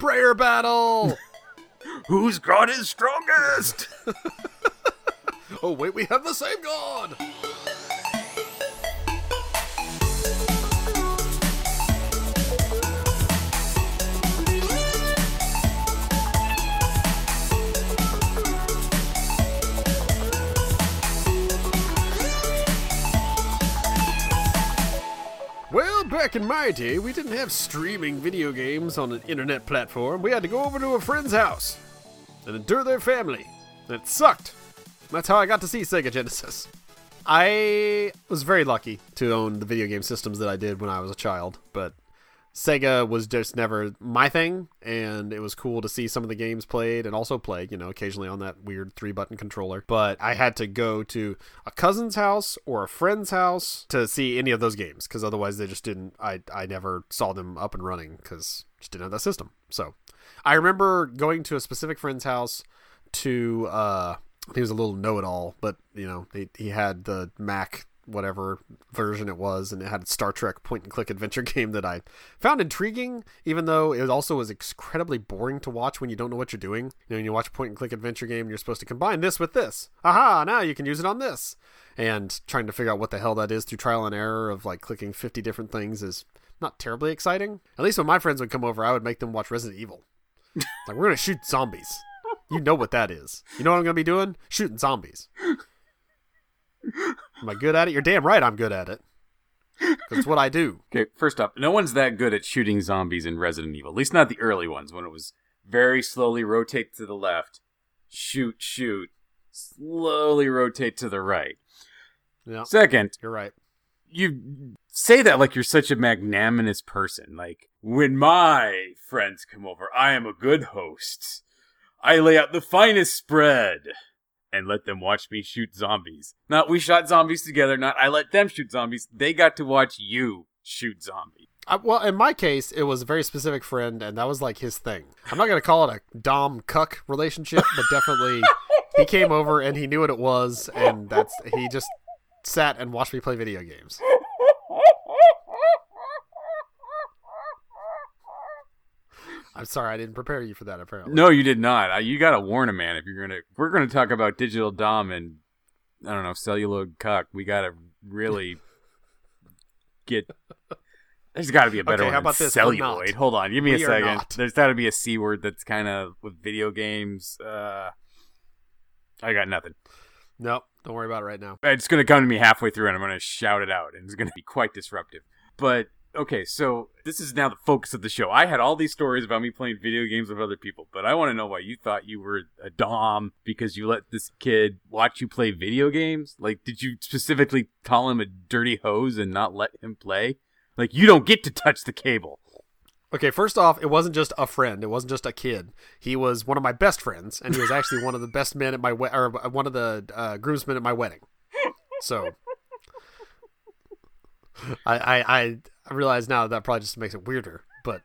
Prayer battle! Whose god is strongest? oh, wait, we have the same god! Back in my day, we didn't have streaming video games on an internet platform. We had to go over to a friend's house and endure their family. It sucked. That's how I got to see Sega Genesis. I was very lucky to own the video game systems that I did when I was a child, but Sega was just never my thing, and it was cool to see some of the games played and also play, you know, occasionally on that weird three button controller. But I had to go to a cousin's house or a friend's house to see any of those games because otherwise they just didn't. I I never saw them up and running because just didn't have that system. So I remember going to a specific friend's house to uh he was a little know-it-all, but you know he he had the Mac whatever version it was, and it had a Star Trek point and click adventure game that I found intriguing, even though it also was incredibly boring to watch when you don't know what you're doing. You know, when you watch a point and click adventure game, you're supposed to combine this with this. Aha! Now you can use it on this. And trying to figure out what the hell that is through trial and error of like clicking 50 different things is not terribly exciting. At least when my friends would come over, I would make them watch Resident Evil. like we're gonna shoot zombies. You know what that is. You know what I'm gonna be doing? Shooting zombies. Am I good at it? You're damn right I'm good at it. That's what I do. Okay, first off, no one's that good at shooting zombies in Resident Evil. At least not the early ones, when it was very slowly rotate to the left, shoot, shoot, slowly rotate to the right. Yeah, Second, you're right. you say that like you're such a magnanimous person. Like, when my friends come over, I am a good host. I lay out the finest spread and let them watch me shoot zombies. Not we shot zombies together, not I let them shoot zombies. They got to watch you shoot zombies. I, well, in my case, it was a very specific friend, and that was like his thing. I'm not gonna call it a dom cuck relationship, but definitely he came over and he knew what it was, and that's he just sat and watched me play video games. I'm sorry, I didn't prepare you for that. Apparently, No, you did not. Uh, You got to warn a man if you're gonna. We're gonna talk about digital dom and I don't know celluloid cuck. We got to really get. There's got to be a better Okay, one. how about this? Celluloid. Hold on, give me We a second. There's got to be a c word that's kind of with video games. Uh, I got nothing. Nope. don't worry about it right now. It's gonna come to me halfway through, and I'm gonna shout it out, and it's gonna be quite disruptive. But okay, so this is now the focus of the show. I had all these stories about me playing video games with other people, but I want to know why you thought you were a dom because you let this kid watch you play video games. Like, did you specifically call him a dirty hose and not let him play? Like, you don't get to touch the cable. Okay, first off, it wasn't just a friend. It wasn't just a kid. He was one of my best friends, and he was actually one of the best men at my we- or one of the uh, groomsmen at my wedding. So, I, I I realize now that, that probably just makes it weirder, but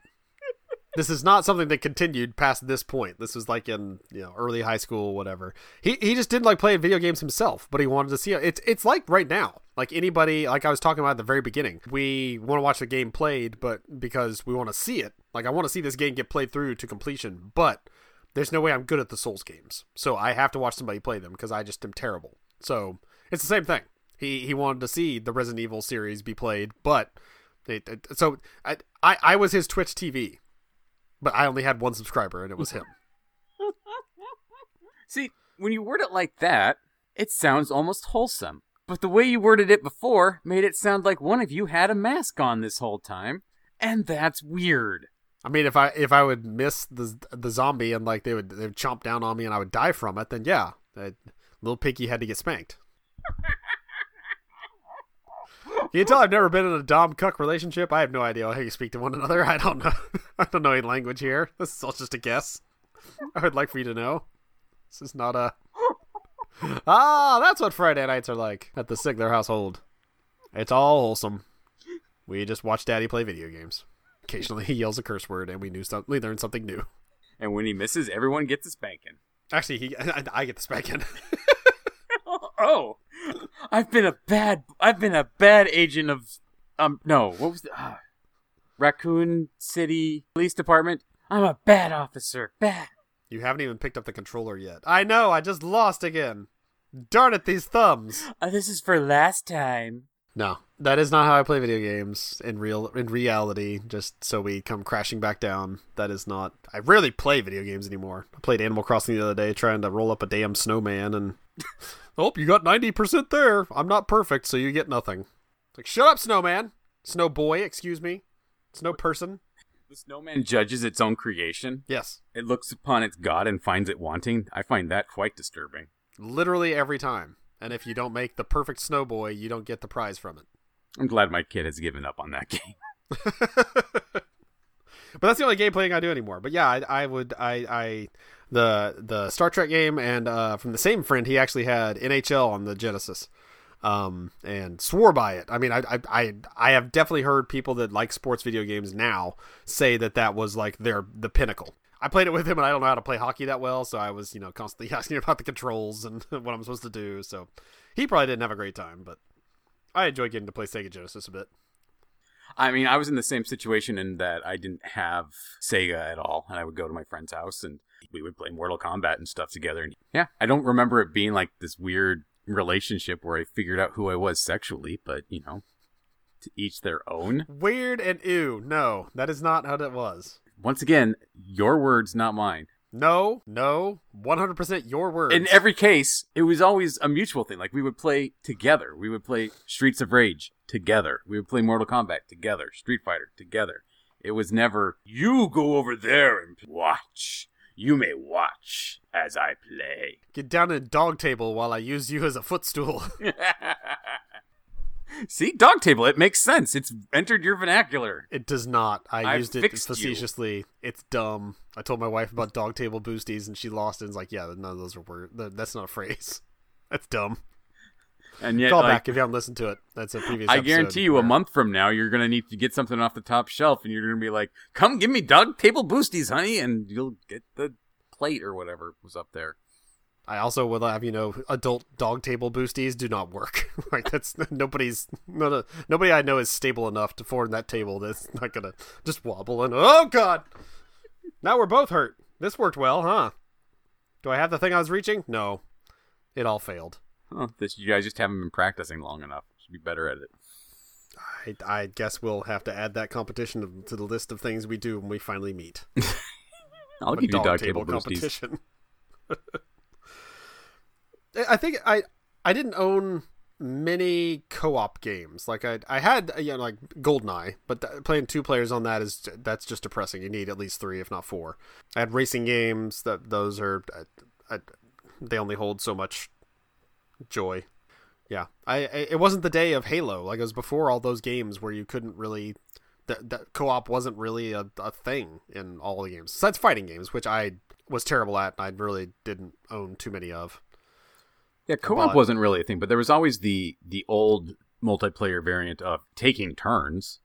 this is not something that continued past this point. This was like in you know early high school, whatever. He he just didn't like playing video games himself, but he wanted to see it. It's it's like right now. Like anybody, like I was talking about at the very beginning, we want to watch the game played, but because we want to see it, like I want to see this game get played through to completion, but there's no way I'm good at the Souls games, so I have to watch somebody play them because I just am terrible. So it's the same thing. He he wanted to see the Resident Evil series be played, but it- so I, I I was his Twitch TV, but I only had one subscriber, and it was him. See, when you word it like that, it sounds almost wholesome. But the way you worded it before made it sound like one of you had a mask on this whole time, and that's weird. I mean, if I if I would miss the the zombie and like they would they would chomp down on me and I would die from it, then yeah, that little piggy had to get spanked. You tell I've never been in a dom cuck relationship. I have no idea how you speak to one another. I don't know. I don't know any language here. This is all just a guess. I would like for you to know. This is not a. Ah, that's what Friday nights are like at the Sigler household. It's all wholesome. We just watch Daddy play video games. Occasionally, he yells a curse word, and we knew some, we learn something new. And when he misses, everyone gets a spanking. Actually, he I, I get the spanking. Oh, I've been a bad, I've been a bad agent of, um, no, what was the, ah, Raccoon City Police Department. I'm a bad officer. Bad. You haven't even picked up the controller yet. I know, I just lost again. Darn it, these thumbs. Uh, this is for last time. No, that is not how I play video games in real in reality. Just so we come crashing back down. That is not. I rarely play video games anymore. I played Animal Crossing the other day, trying to roll up a damn snowman, and oh, you got ninety percent there. I'm not perfect, so you get nothing. It's like, shut up, snowman, snow boy. Excuse me, snow person. The snowman judges its own creation. Yes, It looks upon its god and finds it wanting. I find that quite disturbing. literally every time. And if you don't make the perfect snow boy, you don't get the prize from it. I'm glad my kid has given up on that game. but that's the only game playing I do anymore. But yeah, I, I would I I the the Star Trek game and uh, from the same friend he actually had NHL on the Genesis. Um, and swore by it. I mean, I, I, I, I have definitely heard people that like sports video games now say that that was like their the pinnacle. I played it with him, and I don't know how to play hockey that well, so I was, you know, constantly asking about the controls and what I'm supposed to do. So he probably didn't have a great time, but I enjoy getting to play Sega Genesis a bit. I mean, I was in the same situation in that I didn't have Sega at all, and I would go to my friend's house and we would play Mortal Kombat and stuff together. And yeah, I don't remember it being like this weird relationship where I figured out who I was sexually, but you know, to each their own. Weird and ew. No, that is not how that was. Once again, your words, not mine. No, no, 100% your words. In every case, it was always a mutual thing. Like we would play together. We would play Streets of Rage together. We would play Mortal Kombat together. Street Fighter together. It was never you go over there and watch. You may watch as I play. Get down in dog table while I use you as a footstool. See, dog table. It makes sense. It's entered your vernacular. it does not. I, I used it fixed you. facetiously. It's dumb. I told my wife about dog table boosties and she lost it and was like, yeah, none of those are words. That's not a phrase. That's dumb. And yet, Call like, back if you haven't listened to it. That's a previous I guarantee you, a month from now, you're gonna need to get something off the top shelf, and you're gonna be like, "Come, give me dog table boosties, honey," and you'll get the plate or whatever was up there. I also would have you know adult dog table boosties do not work. like that's nobody's not a, nobody I know is stable enough to form that table that's not gonna just wobble and oh god. Now we're both hurt. This worked well, huh? Do I have the thing I was reaching? No, it all failed. Oh, this you guys just haven't been practicing long enough. Should be better at it. I, I guess we'll have to add that competition to, the list of things we do when we finally meet. I'll A give you dog dog table table competition. I think I I didn't own many co-op games. Like I I had you know like Goldeneye, but th- playing two players on that is that's just depressing. You need at least three, if not four. I had racing games that those are I, I, they only hold so much joy. Yeah, I, I it wasn't the day of Halo. Like it was before all those games where you couldn't really that that co-op wasn't really a, a thing in all the games besides fighting games, which I was terrible at. and I really didn't own too many of. Yeah, co-op bought- wasn't really a thing, but there was always the the old multiplayer variant of taking turns.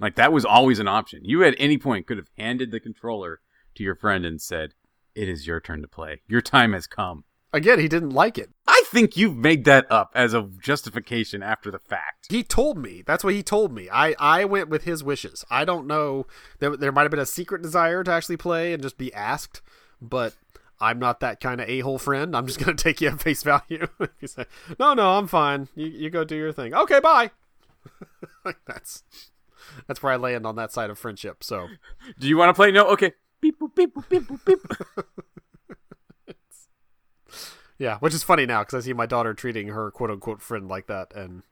Like that was always an option. You at any point could have handed the controller to your friend and said, "It is your turn to play. Your time has come." Again, he didn't like it. I think you've made that up as a justification after the fact. He told me. That's what he told me. I, I went with his wishes. I don't know. There, there might have been a secret desire to actually play and just be asked, but I'm not that kind of a hole friend. I'm just going to take you at face value. you say, no, no, I'm fine. You, you go do your thing. Okay, bye. That's that's where I land on that side of friendship. So Do you want to play? No. Okay. Beep boop beep boop beep boop beep. Yeah, which is funny now because I see my daughter treating her quote unquote friend like that, and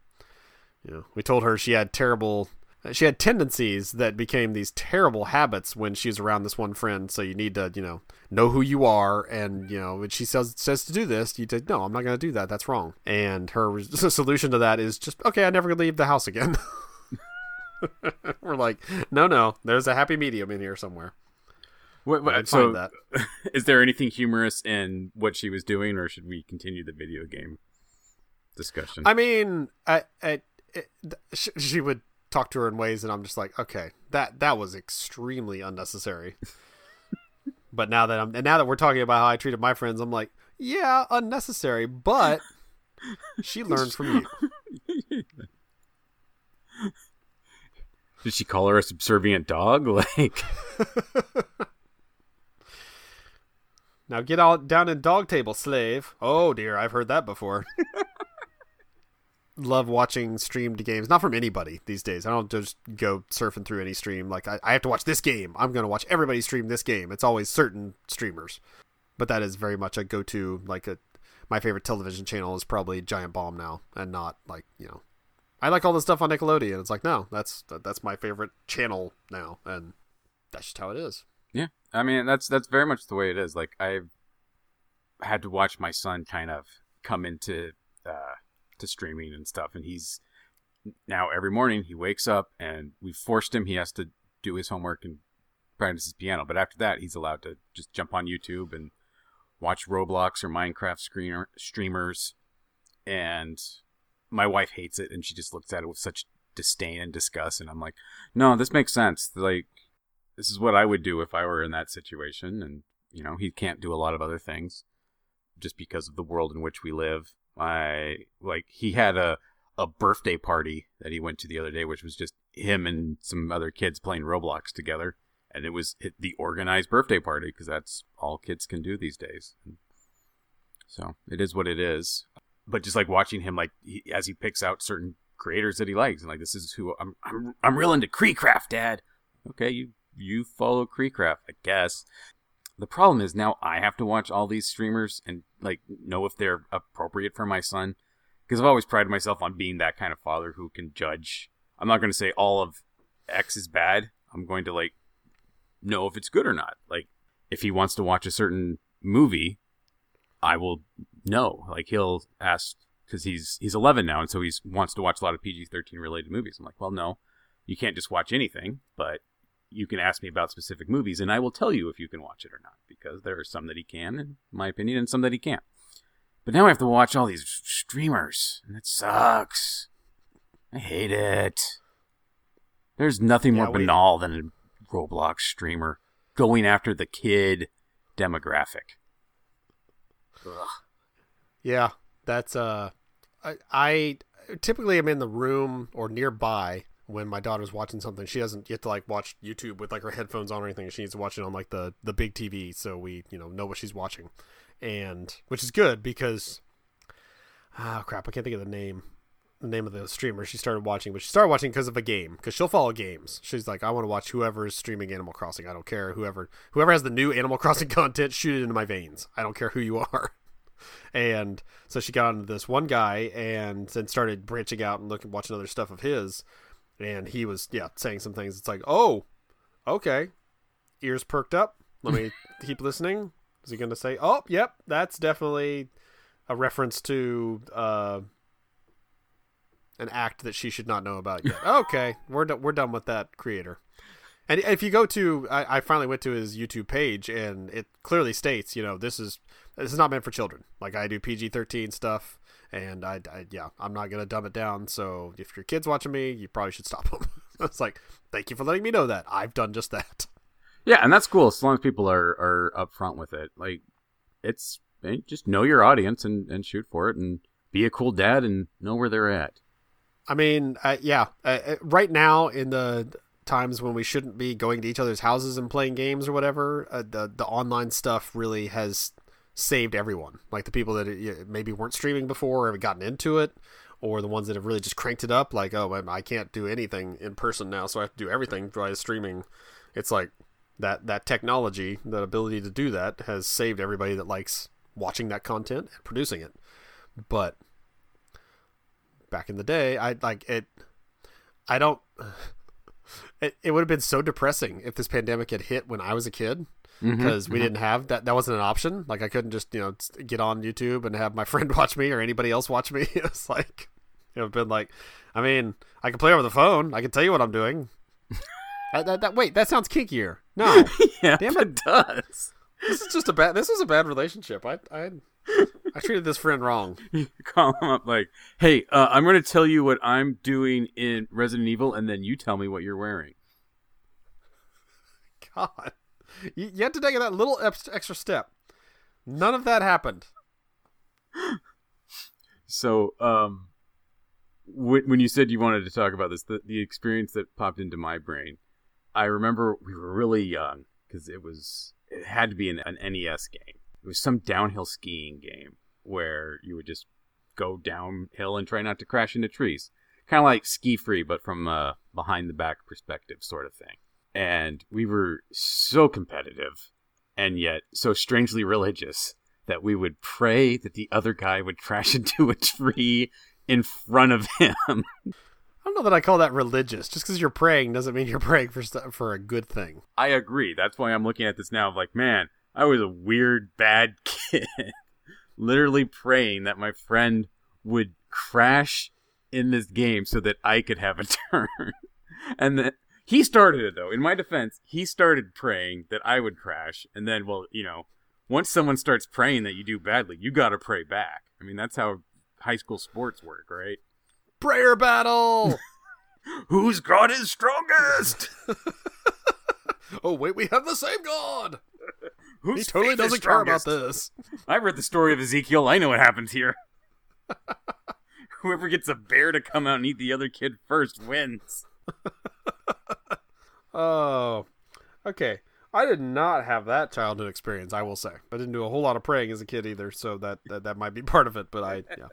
you know, we told her she had terrible, she had tendencies that became these terrible habits when she was around this one friend. So you need to, you know, know who you are, and you know, when she says says to do this, you say, no, I'm not going to do that. That's wrong. And her solution to that is just, okay, I never leave the house again. We're like, no, no, there's a happy medium in here somewhere. What, what- so, that. is there anything humorous in what she was doing, or should we continue the video game discussion? I mean, I, I, it, sh- she would talk to her in ways, and I'm just like, okay, that that was extremely unnecessary. but now that I'm, and now that we're talking about how I treated my friends, I'm like, yeah, unnecessary, but she learned from you. Did she call her a subservient dog? Like, Now get out down in dog table, slave. Oh dear, I've heard that before. Love watching streamed games, not from anybody these days. I don't just go surfing through any stream. Like I, I have to watch this game. I'm gonna watch everybody stream this game. It's always certain streamers, but that is very much a go-to. Like a, my favorite television channel is probably Giant Bomb now, and not like you know, I like all the stuff on Nickelodeon. It's like no, that's that's my favorite channel now, and that's just how it is. I mean that's that's very much the way it is. Like I've had to watch my son kind of come into uh, to streaming and stuff, and he's now every morning he wakes up and we forced him. He has to do his homework and practice his piano, but after that he's allowed to just jump on YouTube and watch Roblox or Minecraft screener, streamers. And my wife hates it, and she just looks at it with such disdain and disgust. And I'm like, no, this makes sense. Like this is what I would do if I were in that situation. And, you know, he can't do a lot of other things just because of the world in which we live. I, like, he had a, a birthday party that he went to the other day, which was just him and some other kids playing Roblox together. And it was the organized birthday party because that's all kids can do these days. So it is what it is. But just like watching him, like he, as he picks out certain creators that he likes, and like this is who I'm, I'm, I'm real into KreekCraft, Dad. Okay, you you follow KreekCraft, I guess. The problem is now I have to watch all these streamers and like know if they're appropriate for my son because I've always prided myself on being that kind of father who can judge. I'm not going to say all of X is bad. I'm going to like know if it's good or not. Like if he wants to watch a certain movie, I will know. Like he'll ask because he's he's 11 now and so he wants to watch a lot of PG-13 related movies. I'm like, well, no, you can't just watch anything, but you can ask me about specific movies and I will tell you if you can watch it or not because there are some that he can, in my opinion, and some that he can't. But now I have to watch all these streamers and it sucks. I hate it. There's nothing more yeah, banal than a Roblox streamer going after the kid demographic. Ugh. Yeah, that's uh I, I typically am in the room or nearby when my daughter's watching something, she doesn't get to like watch YouTube with like her headphones on or anything. She needs to watch it on like the the big TV, so we you know know what she's watching, and which is good because oh, crap, I can't think of the name the name of the streamer she started watching, but she started watching because of a game because she'll follow games. She's like, I want to watch whoever's streaming Animal Crossing. I don't care whoever whoever has the new Animal Crossing content, shoot it into my veins. I don't care who you are. and so she got into this one guy and then started branching out and looking watching other stuff of his and he was yeah saying some things. It's like, oh, okay, ears perked up. Let me keep listening. Is he going to say, oh, yep, that's definitely a reference to uh, an act that she should not know about yet? okay, we're we're done with that creator. And if you go to, I, I finally went to his YouTube page, and it clearly states, you know, this is this is not meant for children. Like I do PG thirteen stuff and I, I, yeah i'm not gonna dumb it down. So if your kid's watching me you probably should stop them it's like thank you for letting me know that. I've done just that. Yeah and that's cool as long as people are are upfront with it. Like it's just know your audience and and shoot for it and be a cool dad and know where they're at. I mean uh, yeah uh, uh right now in the times when we shouldn't be going to each other's houses and playing games or whatever uh, the the online stuff really has saved everyone. Like the people that maybe weren't streaming before or have gotten into it, or the ones that have really just cranked it up. Like, oh, I can't do anything in person now, so I have to do everything via streaming. It's like that that technology, that ability to do that, has saved everybody that likes watching that content and producing it. But back in the day, I like it. I don't. It, it would have been so depressing if this pandemic had hit when I was a kid because mm-hmm, we mm-hmm. didn't have that. That wasn't an option. Like I couldn't just you know get on YouTube and have my friend watch me or anybody else watch me. It was like it would have been like, I mean, I can play over the phone. I can tell you what I'm doing. that, that, that, wait, that sounds kinkier. No, yeah, damn it, it does. This is just a bad. This was a bad relationship. I I I treated this friend wrong. You call him up like, "Hey, uh, I'm going to tell you what I'm doing in Resident Evil, and then you tell me what you're wearing." God. You, you had to take that little extra step. None of that happened. So, um, when you said you wanted to talk about this, the, the experience that popped into my brain, I remember we were really young because it was it had to be an, an NES game, it was some downhill skiing game where you would just go downhill and try not to crash into trees. Kind of like SkiFree, but from a behind the back perspective sort of thing. And we were so competitive and yet so strangely religious that we would pray that the other guy would crash into a tree in front of him. I don't know that I call that religious. Just because you're praying doesn't mean you're praying for st- for a good thing. I agree. That's why I'm looking at this now. Like, man, I was a weird, bad kid. Literally praying that my friend would crash in this game so that I could have a turn. and then he started it, though. In my defense, he started praying that I would crash. And then, well, you know, once someone starts praying that you do badly, you got to pray back. I mean, that's how high school sports work, right? Prayer battle! Whose God is strongest? oh, wait, we have the same God! Whose he totally doesn't care about this. I read the story of Ezekiel. I know what happens here. Whoever gets a bear to come out and eat the other kid first wins. Oh, okay. I did not have that childhood experience. I will say I didn't do a whole lot of praying as a kid either, so that that, that might be part of it. But I yeah,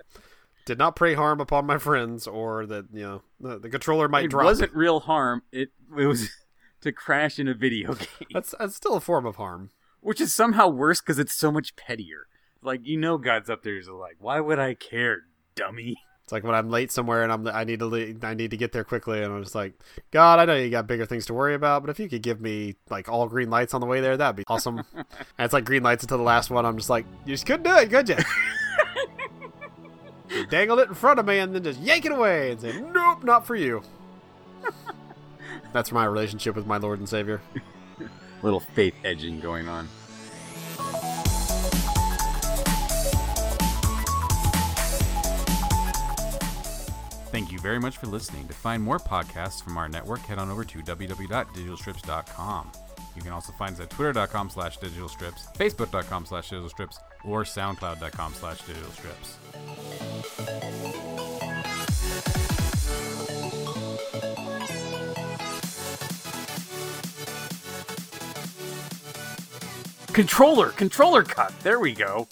did not pray harm upon my friends or that you know the, the controller might It drop. It wasn't real harm. It it was to crash in a video game, That's that's still a form of harm. which is somehow worse because it's so much pettier. Like you know, God's up there is like, why would I care, dummy? It's like when I'm late somewhere and I'm I need to leave, I need to get there quickly, and I'm just like, God, I know you got bigger things to worry about, but if you could give me like all green lights on the way there, that'd be awesome. and it's like green lights until the last one. I'm just like, you just couldn't do it, could you? you dangled it in front of me and then just yank it away and say, nope, not for you. That's my relationship with my Lord and Savior. Little faith edging going on. You very much for listening. To find more podcasts from our network, head on over to www.digitalstrips.com. You can also find us at twitter.com slash digitalstrips, facebook.com slash digitalstrips, or soundcloud.com slash digitalstrips. Controller, controller cut. There we go.